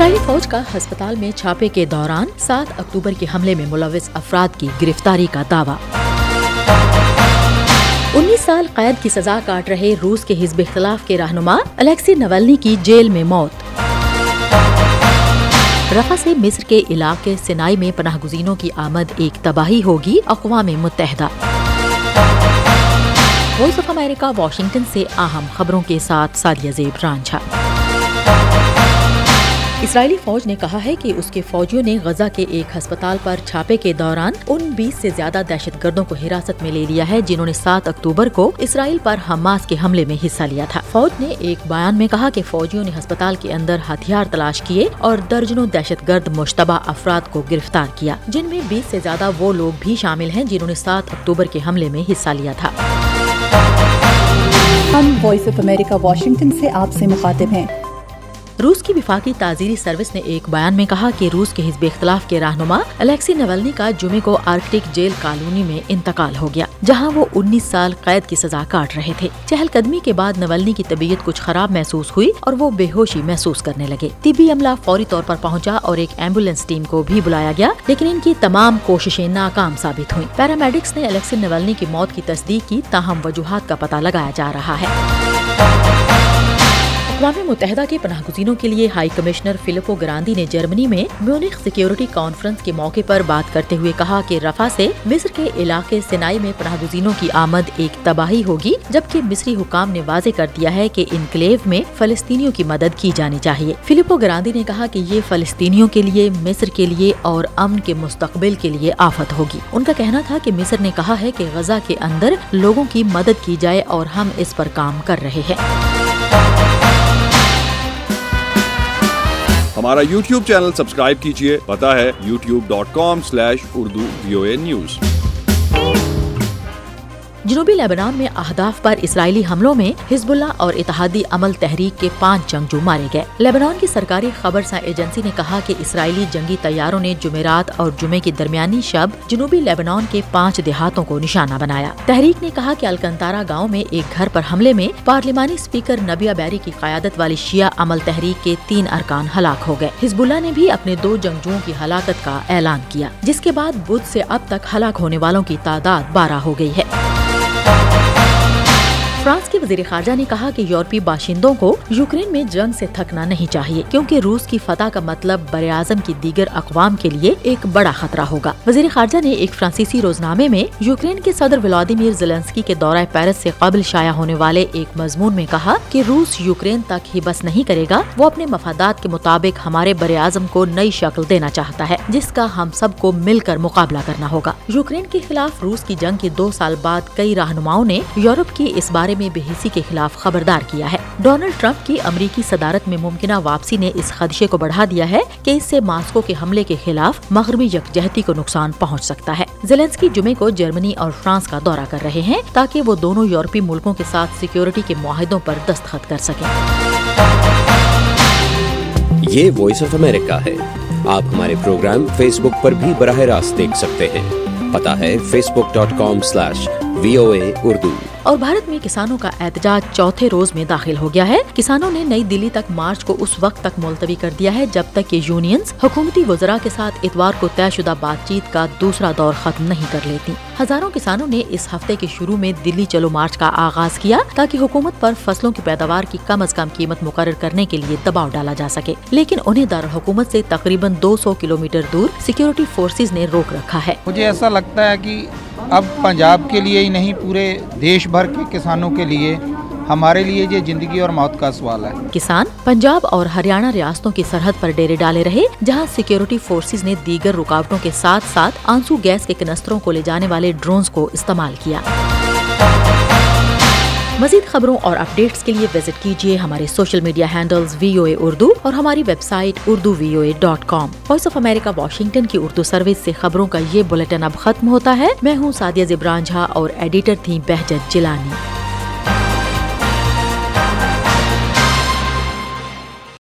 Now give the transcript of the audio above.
اسرائیلی فوج کا ہسپتال میں چھاپے کے دوران سات اکتوبر کے حملے میں ملوث افراد کی گرفتاری کا دعویٰ۔ انیس سال قید کی سزا کاٹ رہے روس کے حزب اختلاف کے رہنما الیکسی نولنی کی جیل میں موت۔ رفا سے مصر کے علاقے سنائی میں پناہ گزینوں کی آمد ایک تباہی ہوگی اقوام متحدہ۔ وائس آف امریکہ، واشنگٹن سے اہم خبروں کے ساتھ سادیہ زیب رانجھا۔ اسرائیلی فوج نے کہا ہے کہ اس کے فوجیوں نے غزہ کے ایک ہسپتال پر چھاپے کے دوران ان بیس سے زیادہ دہشت گردوں کو حراست میں لے لیا ہے، جنہوں نے سات اکتوبر کو اسرائیل پر حماس کے حملے میں حصہ لیا تھا۔ فوج نے ایک بیان میں کہا کہ فوجیوں نے ہسپتال کے اندر ہتھیار تلاش کیے اور درجنوں دہشت گرد مشتبہ افراد کو گرفتار کیا، جن میں بیس سے زیادہ وہ لوگ بھی شامل ہیں جنہوں نے سات اکتوبر کے حملے میں حصہ لیا تھا۔ ہم وائس آف امریکہ واشنگٹن سے آپ سے مخاطب ہیں۔ روس کی وفاقی تعزیری سروس نے ایک بیان میں کہا کہ روس کے حزب اختلاف کے رہنما الیکسی نولنی کا جمعے کو آرکٹک جیل کالونی میں انتقال ہو گیا، جہاں وہ انیس سال قید کی سزا کاٹ رہے تھے۔ چہل قدمی کے بعد نولنی کی طبیعت کچھ خراب محسوس ہوئی اور وہ بے ہوشی محسوس کرنے لگے۔ طبی عملہ فوری طور پر پہنچا اور ایک ایمبولینس ٹیم کو بھی بلایا گیا، لیکن ان کی تمام کوششیں ناکام ثابت ہوئی پیرامیڈکس نے الیکسی نولنی کی موت کی تصدیق کی تاہم وجوہات کا پتہ لگایا جا رہا ہے۔ اقوام متحدہ کے پناہ گزینوں کے لیے ہائی کمشنر فلپو گراندی نے جرمنی میں میونک سیکیورٹی کانفرنس کے موقع پر بات کرتے ہوئے کہا کہ رفا سے مصر کے علاقے سنائی میں پناہ گزینوں کی آمد ایک تباہی ہوگی، جبکہ مصری حکام نے واضح کر دیا ہے کہ انکلیو میں فلسطینیوں کی مدد کی جانی چاہیے۔ فلپو گراندی نے کہا کہ یہ فلسطینیوں کے لیے، مصر کے لیے اور امن کے مستقبل کے لیے آفت ہوگی۔ ان کا کہنا تھا کہ مصر نے کہا ہے کہ غزہ کے اندر لوگوں کی مدد کی جائے اور ہم اس پر کام کر رہے ہیں۔ ہمارا یوٹیوب چینل سبسکرائب کیجیے پتا ہے YouTube dot com slash Urdu V O A news. جنوبی لیبنان میں اہداف پر اسرائیلی حملوں میں حزب اللہ اور اتحادی عمل تحریک کے پانچ جنگجو مارے گئے۔ لیبنان کی سرکاری خبر سا ایجنسی نے کہا کہ اسرائیلی جنگی طیاروں نے جمعرات اور جمعے کی درمیانی شب جنوبی لیبنان کے پانچ دیہاتوں کو نشانہ بنایا۔ تحریک نے کہا کہ الکنتارا گاؤں میں ایک گھر پر حملے میں پارلیمانی اسپیکر نبیا بیری کی قیادت والی شیعہ عمل تحریک کے تین ارکان ہلاک ہو گئے۔ حزب اللہ نے بھی اپنے دو جنگجوؤں کی ہلاکت کا اعلان کیا، جس کے بعد بدھ سے اب تک ہلاک ہونے والوں کی تعداد بارہ ہو گئی ہے۔ فرانس کے وزیر خارجہ نے کہا کہ یورپی باشندوں کو یوکرین میں جنگ سے تھکنا نہیں چاہیے، کیونکہ روس کی فتح کا مطلب بر اعظم کی دیگر اقوام کے لیے ایک بڑا خطرہ ہوگا۔ وزیر خارجہ نے ایک فرانسیسی روزنامے میں یوکرین کے صدر ولادیمیر زلنسکی کے دورہ پیرس سے قبل شائع ہونے والے ایک مضمون میں کہا کہ روس یوکرین تک ہی بس نہیں کرے گا، وہ اپنے مفادات کے مطابق ہمارے بر اعظم کو نئی شکل دینا چاہتا ہے، جس کا ہم سب کو مل کر مقابلہ کرنا ہوگا۔ یوکرین کے خلاف روس کی جنگ کے دو سال بعد کئی رہنماؤں نے یورپ کی اس بارے میں بحثی کے خلاف خبردار کیا ہے۔ ڈونلڈ ٹرمپ کی امریکی صدارت میں ممکنہ واپسی نے اس خدشے کو بڑھا دیا ہے کہ اس سے ماسکو کے حملے کے خلاف مغربی یکجہتی کو نقصان پہنچ سکتا ہے۔ زیلنسکی جمعے کو جرمنی اور فرانس کا دورہ کر رہے ہیں تاکہ وہ دونوں یورپی ملکوں کے ساتھ سیکیورٹی کے معاہدوں پر دستخط کر سکیں۔ یہ وائس آف امریکہ ہے۔ آپ ہمارے پروگرام فیس بک پر بھی براہ راست دیکھ سکتے ہیں۔ پتا ہے Facebook dot com slash V O A Urdu. اور بھارت میں کسانوں کا احتجاج چوتھے روز میں داخل ہو گیا ہے۔ کسانوں نے نئی دلی تک مارچ کو اس وقت تک ملتوی کر دیا ہے جب تک کہ یونینز حکومتی وزراء کے ساتھ اتوار کو طے شدہ بات چیت کا دوسرا دور ختم نہیں کر لیتی۔ ہزاروں کسانوں نے اس ہفتے کے شروع میں دلی چلو مارچ کا آغاز کیا تاکہ حکومت پر فصلوں کی پیداوار کی کم از کم قیمت مقرر کرنے کے لیے دباؤ ڈالا جا سکے۔ لیکن انہیں دارالحکومت سے تقریباً دو سو کلو میٹر دور سیکورٹی فورسز نے روک رکھا ہے۔ مجھے ایسا لگتا ہے کہ اب پنجاب کے لیے ہی نہیں، پورے دیش بھر کے کسانوں کے لیے ہمارے لیے یہ زندگی اور موت کا سوال ہے۔ کسان پنجاب اور ہریانہ ریاستوں کی سرحد پر ڈیرے ڈالے رہے، جہاں سیکیورٹی فورسز نے دیگر رکاوٹوں کے ساتھ ساتھ آنسو گیس کے کنستروں کو لے جانے والے ڈرونز کو استعمال کیا۔ مزید خبروں اور اپڈیٹس کے لیے وزٹ کیجیے ہمارے social media handles V O A Urdu اور ہماری website Urdu V O A dot com. Voice of America, Washington کی اردو سروس سے خبروں کا یہ بلٹن اب ختم ہوتا ہے۔ میں ہوں سادیہ زبران جھا اور ایڈیٹر تھی بہجت جلانی